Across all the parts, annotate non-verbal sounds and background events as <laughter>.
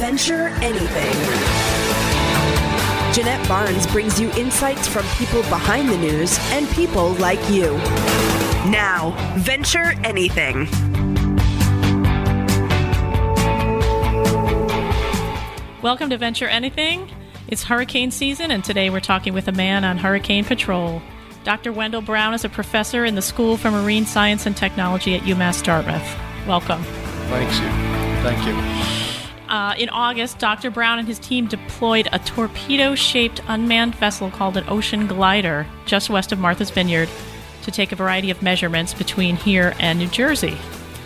Venture anything. Jeanette Barnes brings you insights from people behind the news and people like you. Now, Venture Anything. Welcome to Venture Anything. It's hurricane season, and today we're talking with a man on hurricane patrol. Dr. Wendell Brown is a professor in the School for Marine Science and Technology at UMass Dartmouth. Welcome. Thanks you. Thank you. Uh, in August, Dr. Brown and his team deployed a torpedo shaped unmanned vessel called an Ocean Glider just west of Martha's Vineyard to take a variety of measurements between here and New Jersey.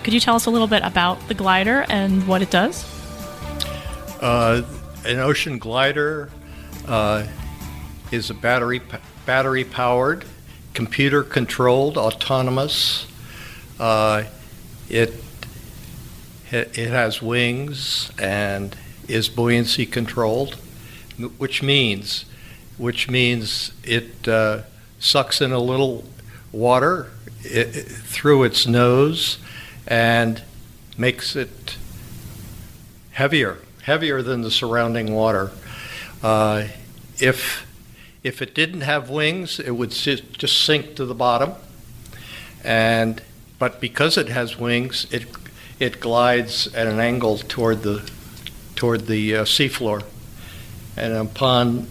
Could you tell us a little bit about the glider and what it does? Uh, an ocean glider uh, is a battery battery powered, computer controlled, autonomous. Uh, it it has wings and is buoyancy controlled, which means which means it uh, sucks in a little water it, through its nose and makes it heavier heavier than the surrounding water. Uh, if if it didn't have wings, it would just sink to the bottom. And but because it has wings, it it glides at an angle toward the toward the uh, seafloor. And upon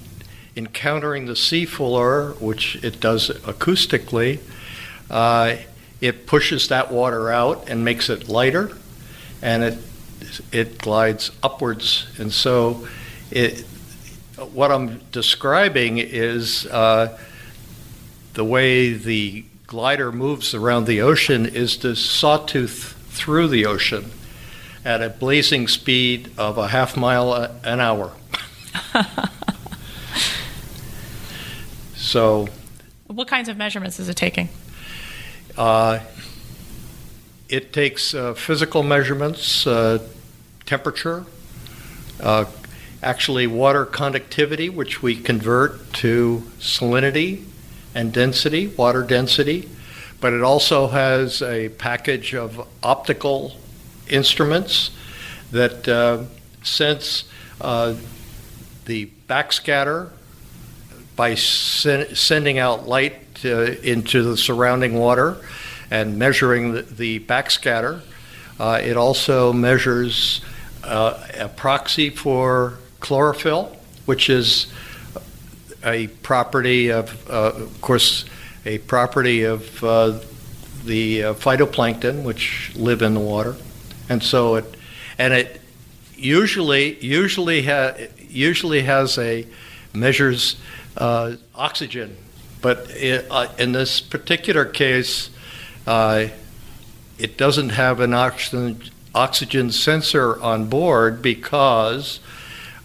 encountering the seafloor, which it does acoustically, uh, it pushes that water out and makes it lighter, and it it glides upwards. And so, it, what I'm describing is uh, the way the glider moves around the ocean is to sawtooth through the ocean at a blazing speed of a half mile an hour. so, what kinds of measurements is it taking? Uh, it takes uh, physical measurements, uh, temperature, uh, actually water conductivity, which we convert to salinity and density, water density, but it also has a package of optical instruments that uh, sense uh, the backscatter by sen- sending out light uh, into the surrounding water and measuring the, the backscatter. Uh, it also measures uh, a proxy for chlorophyll, which is a property of, uh, of course, a property of uh, the uh, phytoplankton, which live in the water, and so it, and it usually usually ha- usually has a measures uh, oxygen, but it, in this particular case, uh, it doesn't have an oxygen, oxygen sensor on board because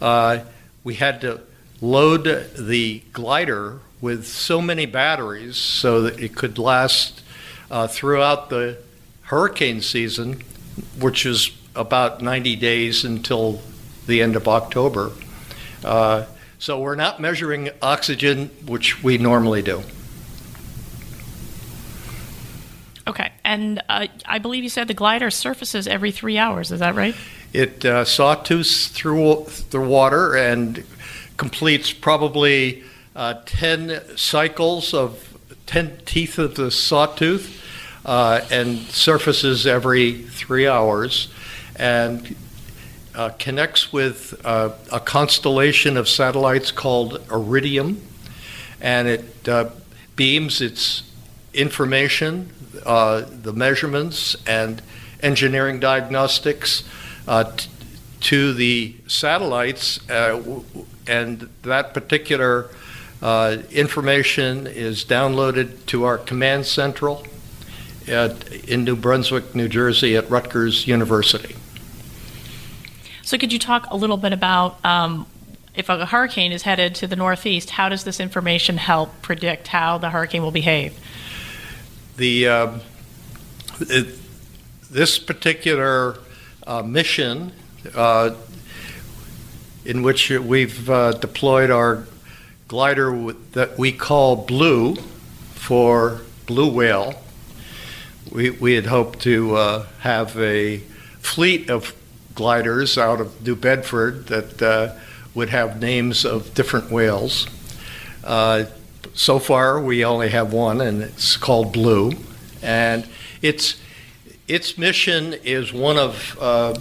uh, we had to load the glider with so many batteries so that it could last uh, throughout the hurricane season, which is about 90 days until the end of October. Uh, so we're not measuring oxygen, which we normally do. Okay, and uh, I believe you said the glider surfaces every three hours. Is that right? It uh, sawtooths through the water and completes probably uh, 10 cycles of 10 teeth of the sawtooth uh, and surfaces every three hours and uh, connects with uh, a constellation of satellites called Iridium. And it beams its information uh, the measurements and engineering diagnostics uh, t- to the satellites, uh, and that particular uh, information is downloaded to our command central at, in New Brunswick, New Jersey, at Rutgers University. So, could you talk a little bit about um, if a hurricane is headed to the northeast, how does this information help predict how the hurricane will behave? The uh, it, this particular uh, mission, uh, in which we've uh, deployed our glider with, that we call Blue for blue whale. We, we had hoped to uh, have a fleet of gliders out of New Bedford that uh, would have names of different whales. Uh, so far, we only have one, and it's called Blue. And its, its mission is one of uh,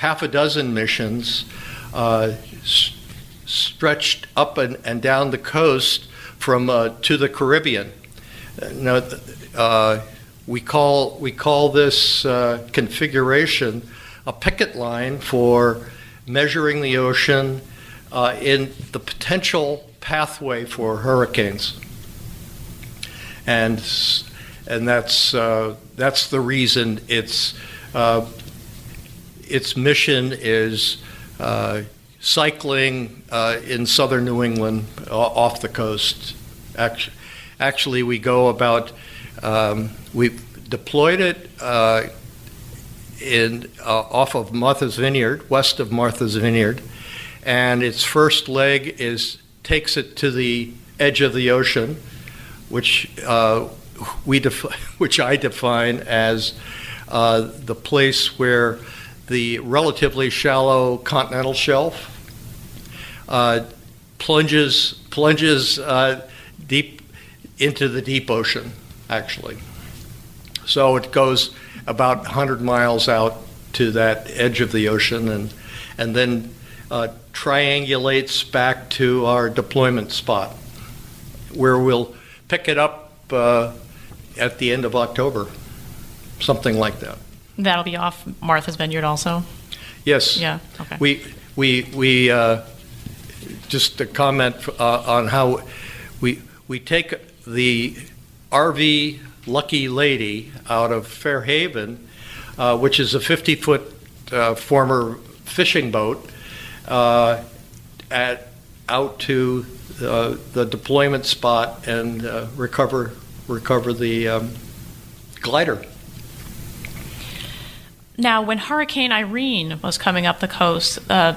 half a dozen missions uh, s- stretched up and, and down the coast from uh, to the Caribbean. Now, uh, we call we call this uh, configuration a picket line for measuring the ocean uh, in the potential pathway for hurricanes, and and that's uh, that's the reason its uh, its mission is uh, cycling uh, in southern New England off the coast. Actually, we go about um, we've deployed it uh, in off of Martha's Vineyard, west of Martha's Vineyard, and its first leg is takes it to the edge of the ocean, which uh, we <laughs> which I define as uh, the place where the relatively shallow continental shelf uh, plunges plunges uh, deep into the deep ocean, actually. So it goes about 100 miles out to that edge of the ocean and, and then uh, triangulates back to our deployment spot where we'll pick it up uh, at the end of October, something like that. That'll be off Martha's Vineyard also? Yes. Yeah, okay. We, we, we uh, just a comment uh, on how we, we take the RV Lucky Lady out of Fairhaven, uh, which is a 50 foot uh, former fishing boat, uh, at, out to uh, the deployment spot and uh, recover, recover the um, glider. Now, when Hurricane Irene was coming up the coast, uh,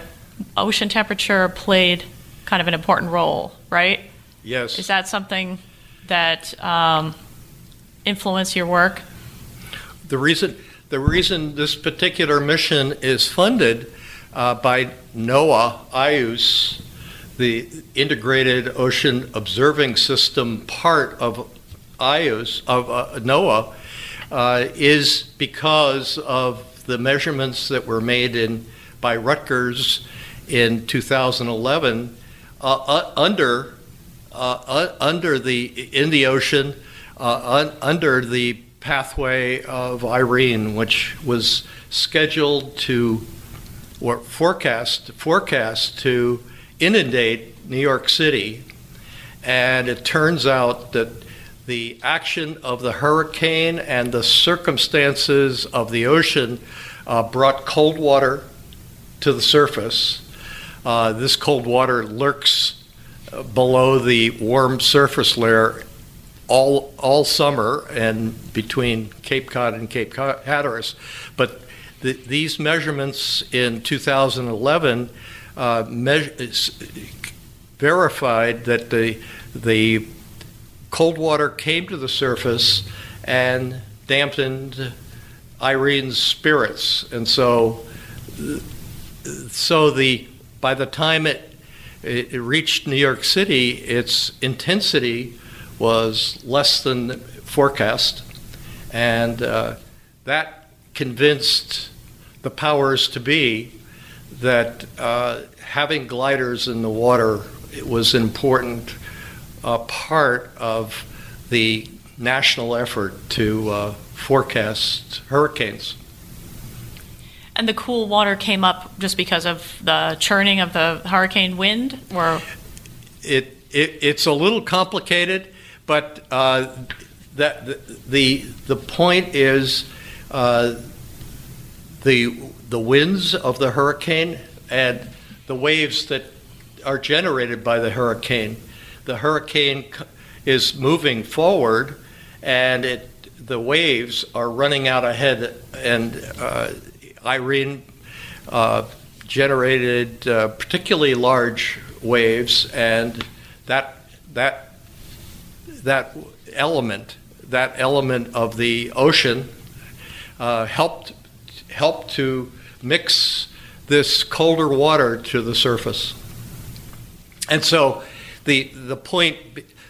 ocean temperature played kind of an important role, right? Yes. Is that something that um, influenced your work? The reason, the reason this particular mission is funded uh, by NOAA, IOOS, the Integrated Ocean Observing System part of IOOS, of uh, NOAA, uh, is because of the measurements that were made in by Rutgers in 2011 uh, under uh, under the in the ocean uh, un, under the pathway of Irene, which was scheduled to or forecast forecast to inundate New York City, and it turns out that the action of the hurricane and the circumstances of the ocean uh, brought cold water to the surface. Uh, this cold water lurks uh, below the warm surface layer all all summer and between Cape Cod and Cape Hatteras. But the, these measurements in 2011 uh, verified that the the cold water came to the surface and dampened Irene's spirits, and so so the by the time it it reached New York City, its intensity was less than forecast, and uh, that convinced the powers to be that uh, having gliders in the water was an important uh, part of the national effort to uh, forecast hurricanes. And the cool water came up just because of the churning of the hurricane wind, or it, it it's a little complicated, but uh, that the the point is uh, the the winds of the hurricane and the waves that are generated by the hurricane. The hurricane is moving forward, and it the waves are running out ahead, and uh, Irene uh, generated uh, particularly large waves, and that that that element that element of the ocean uh, helped helped to mix this colder water to the surface. And so, the the point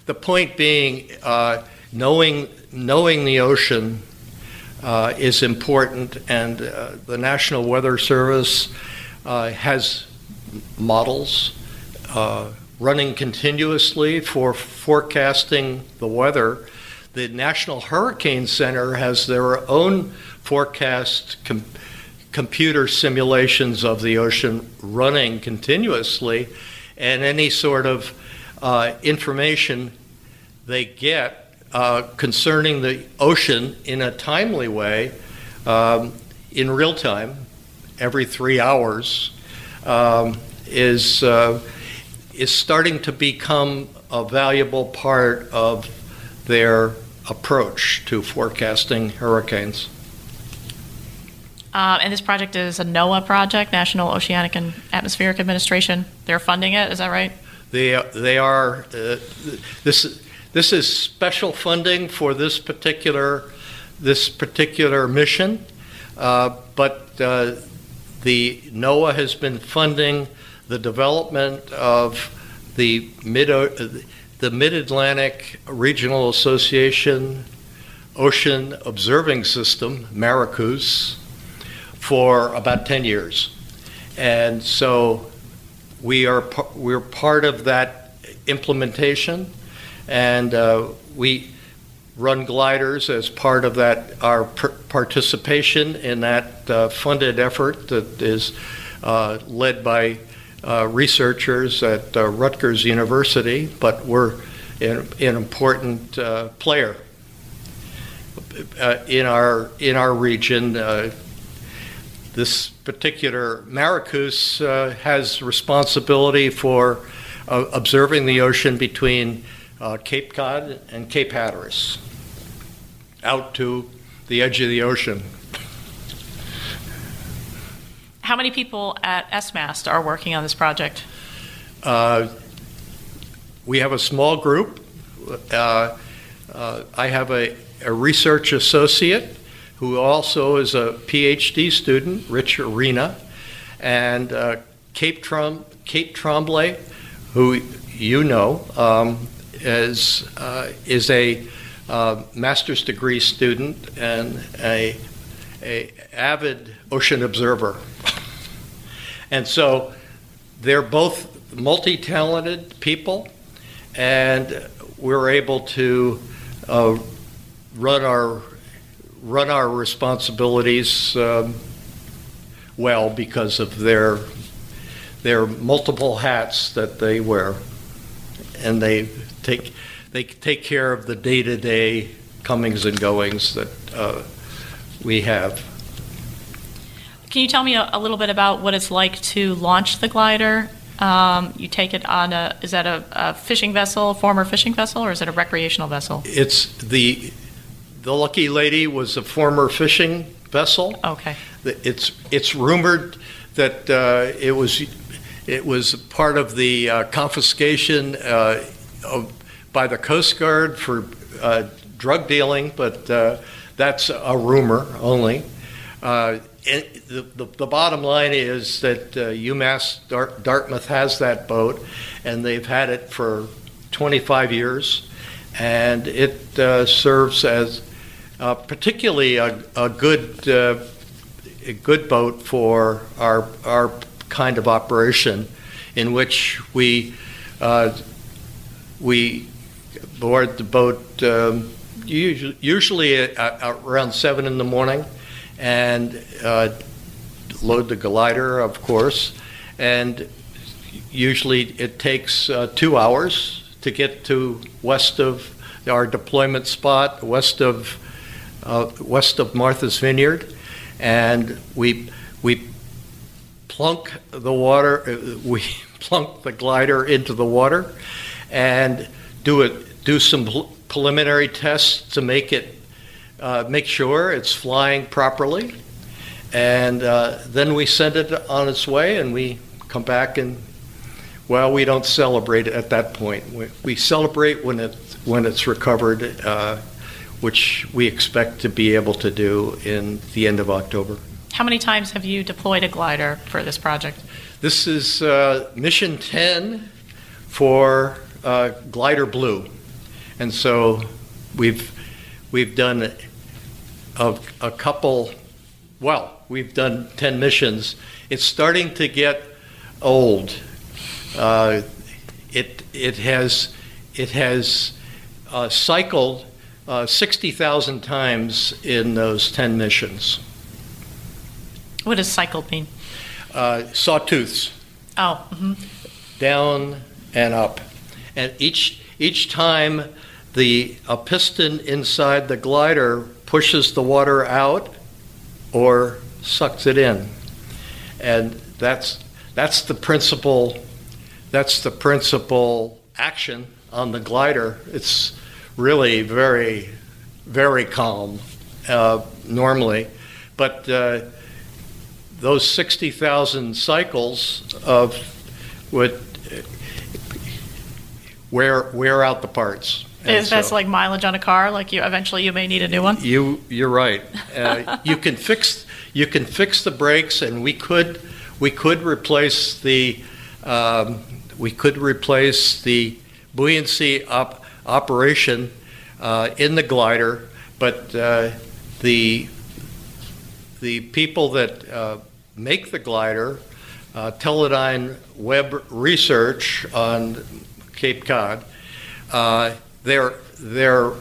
the point being, uh, knowing knowing the ocean uh, is important, and uh, the National Weather Service uh, has models uh, running continuously for forecasting the weather. The National Hurricane Center has their own forecast com- computer simulations of the ocean running continuously, and any sort of uh, information they get uh, concerning the ocean in a timely way um, in real time, every three hours, um, is, uh, is starting to become a valuable part of their approach to forecasting hurricanes. Uh, and this project is a NOAA project, National Oceanic and Atmospheric Administration. They're funding it, is that right? They, they are, uh, this, this is special funding for this particular, this particular mission, uh, but uh, the NOAA has been funding the development of the mid, uh, the Mid-Atlantic Regional Association Ocean Observing System, MARACOOS, for about 10 years. And so we are we're part of that implementation, and uh, we run gliders as part of that our participation in that uh, funded effort that is uh, led by uh, researchers at uh, Rutgers University, but we're an, an important uh, player in our in our region this particular MARACOOS uh, has responsibility for uh, observing the ocean between uh, Cape Cod and Cape Hatteras, out to the edge of the ocean. How many people at SMAST are working on this project? Uh, we have a small group. Uh, uh, I have a, a research associate who also is a PhD student, Rich Arena, and uh, Kate, Trom- Tremblay, who you know, um, is, uh, is a uh, master's degree student and a, a avid ocean observer. and so they're both multi-talented people, and we're able to uh, run our run our responsibilities um, well because of their their multiple hats that they wear, and they take they take care of the day to day comings and goings that uh, we have. Can you tell me a, a, little bit about what it's like to launch the glider? Um, you take it on a is that a, a fishing vessel, former fishing vessel, or is it a recreational vessel? It's the the Lucky Lady was a former fishing vessel. Okay. It's it's rumored that uh, it was it was part of the uh, confiscation uh, of, by the Coast Guard for uh, drug dealing, but uh, that's a rumor only. Uh, it, the, the, the, bottom line is that UMass Dartmouth has that boat, and they've had it for 25 years, and it serves as uh, particularly a, a good uh, a good boat for our our kind of operation, in which we uh, we board the boat um, usually, usually at, at around seven in the morning, and uh, load the glider, of course, and usually it takes uh, two hours to get to west of our deployment spot, west of uh, west of Martha's Vineyard, and we we plunk the water, uh, we <laughs> plunk the glider into the water, and do it, do some preliminary tests to make it, uh, make sure it's flying properly, and uh, then we send it on its way, and we come back and, well, we don't celebrate at that point. We, we celebrate when it when it's recovered, uh, which we expect to be able to do in the end of October. How many times have you deployed a glider for this project? This is uh, mission 10 for uh, Glider Blue. And so we've, we've done a, a couple, well, we've done 10 missions. It's starting to get old. Uh, it, it has, it has uh, cycled uh, 60,000 times in those 10 missions. What does cycle mean? Uh, sawtooths. Oh. Mm-hmm. Down and up. And each, each time the a piston inside the glider pushes the water out or sucks it in. And that's, that's the principal that's the principal action on the glider. It's really very, very calm uh, normally. But uh, those 60,000 cycles of would wear wear out the parts. Is that so, like mileage on a car? Like you eventually you may need a new one. You you're right. Uh, <laughs> you can fix you can fix the brakes, and we could we could replace the um, we could replace the buoyancy op- operation uh, in the glider, but uh, the the people that uh, make the glider, uh, Teledyne Webb Research on Cape Cod, uh, they're they're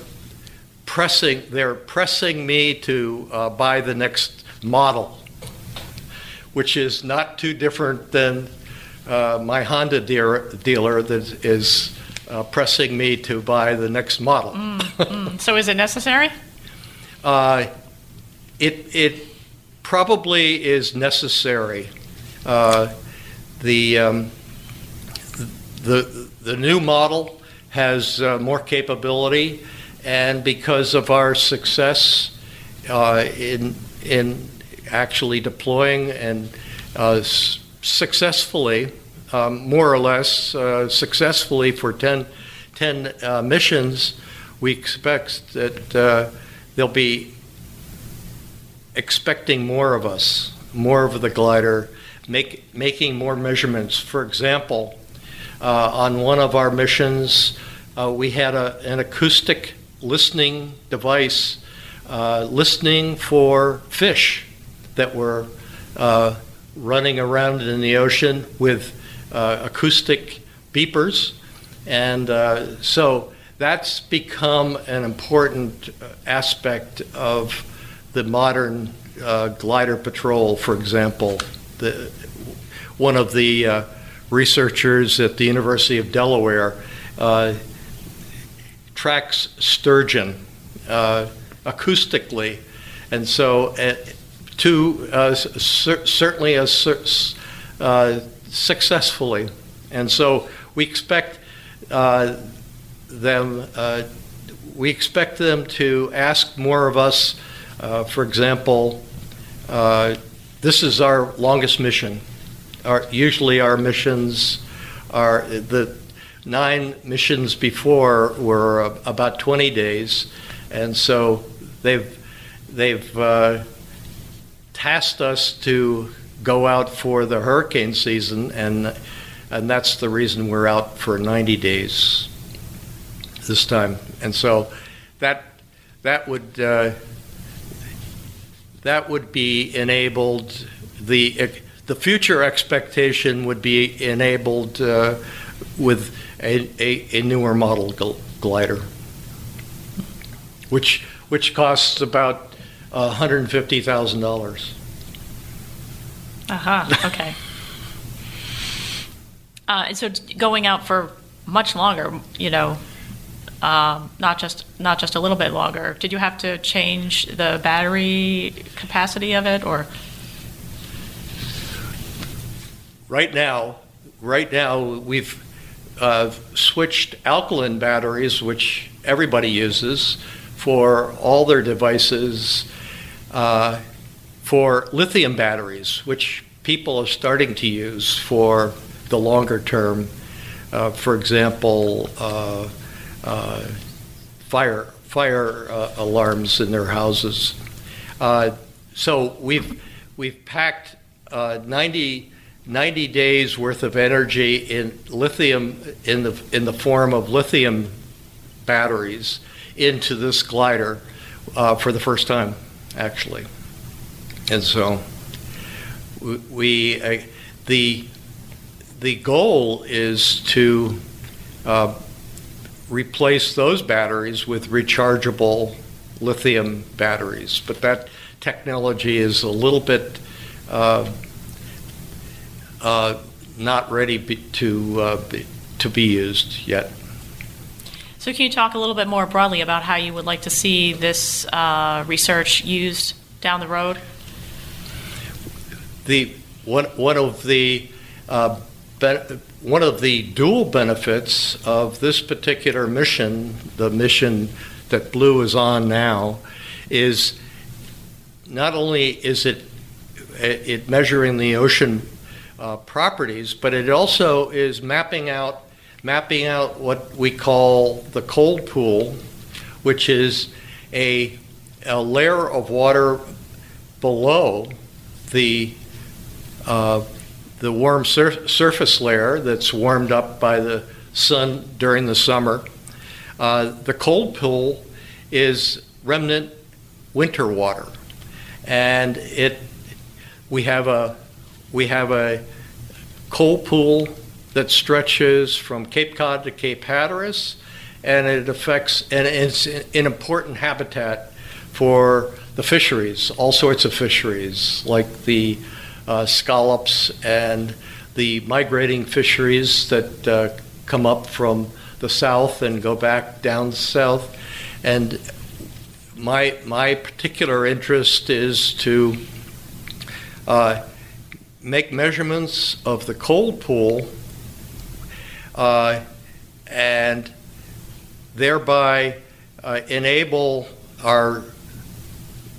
pressing they're pressing me to uh, buy the next model, which is not too different than my Honda dealer, dealer that is uh, pressing me to buy the next model. Mm, mm. So is it necessary? <laughs> Uh, it, it probably is necessary. Uh, the, um, the, the new model has uh, more capability, and because of our success uh, in, in actually deploying and uh, successfully um, more or less uh, successfully for 10, 10 uh, missions, we expect that uh, they'll be expecting more of us, more of the glider, make, making more measurements. For example, uh, on one of our missions, uh, we had a, an acoustic listening device uh, listening for fish that were running around in the ocean with acoustic beepers. And uh, so that's become an important uh, aspect of the modern uh, glider patrol, for example. The, one of the uh, researchers at the University of Delaware uh, tracks sturgeon acoustically. And so, to cer- certainly a successfully. And so we expect uh, them, uh, we expect them to ask more of us. Uh, for example, uh, this is our longest mission. Our, usually our missions are the nine missions before were about 20 days, and so they've they've uh, tasked us to go out for the hurricane season, and and that's the reason we're out for 90 days this time. And so that that would uh, that would be enabled. The the future expectation would be enabled uh, with a, a, a, newer model glider, which which costs about $150,000. Aha, uh-huh. okay. uh, and so going out for much longer, you know, um, not just not just a little bit longer. Did you have to change the battery capacity of it, or? right now, right now we've uh, switched alkaline batteries, which everybody uses for all their devices, uh, for lithium batteries, which people are starting to use for the longer term. Uh, for example, uh, uh, fire fire uh, alarms in their houses. so we've we've packed 90 90 days worth of energy in lithium in the in the form of lithium batteries into this glider uh, for the first time, actually. And so we uh, the the goal is to uh, replace those batteries with rechargeable lithium batteries, but that technology is a little bit uh, uh, not ready be, to uh, be, to be used yet. So, can you talk a little bit more broadly about how you would like to see this uh, research used down the road? The one one of the uh, be, one of the dual benefits of this particular mission, the mission that Blue is on now, is not only is it it measuring the ocean uh, properties, but it also is mapping out mapping out what we call the cold pool, which is a, a layer of water below the uh, the warm sur- surface layer that's warmed up by the sun during the summer. Uh, the cold pool is remnant winter water, and it we have a we have a cold pool that stretches from Cape Cod to Cape Hatteras, and it affects, and it's an important habitat for the fisheries, all sorts of fisheries, like the scallops and the migrating fisheries that uh, come up from the south and go back down south. And my, my particular interest is to uh, make measurements of the cold pool uh, and thereby uh, enable our,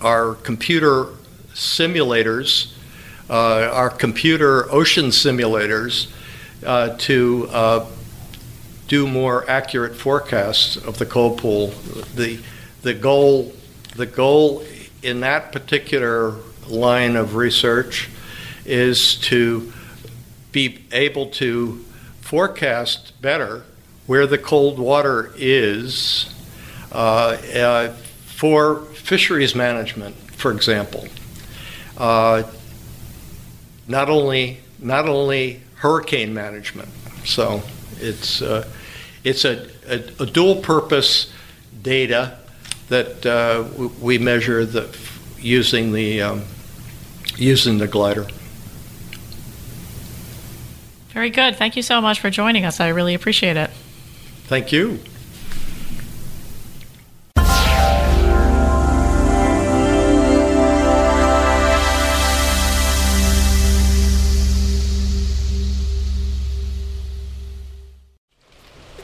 our computer simulators, uh, our computer ocean simulators, uh, to uh, do more accurate forecasts of the cold pool. The, the, goal, the goal in that particular line of research is to be able to forecast better where the cold water is uh, uh, for fisheries management, for example. Uh, not only not only hurricane management. So it's uh, it's a, a, a, dual purpose data that uh, we measure the, using the um, using the glider. Very good. Thank you so much for joining us. I really appreciate it. Thank you.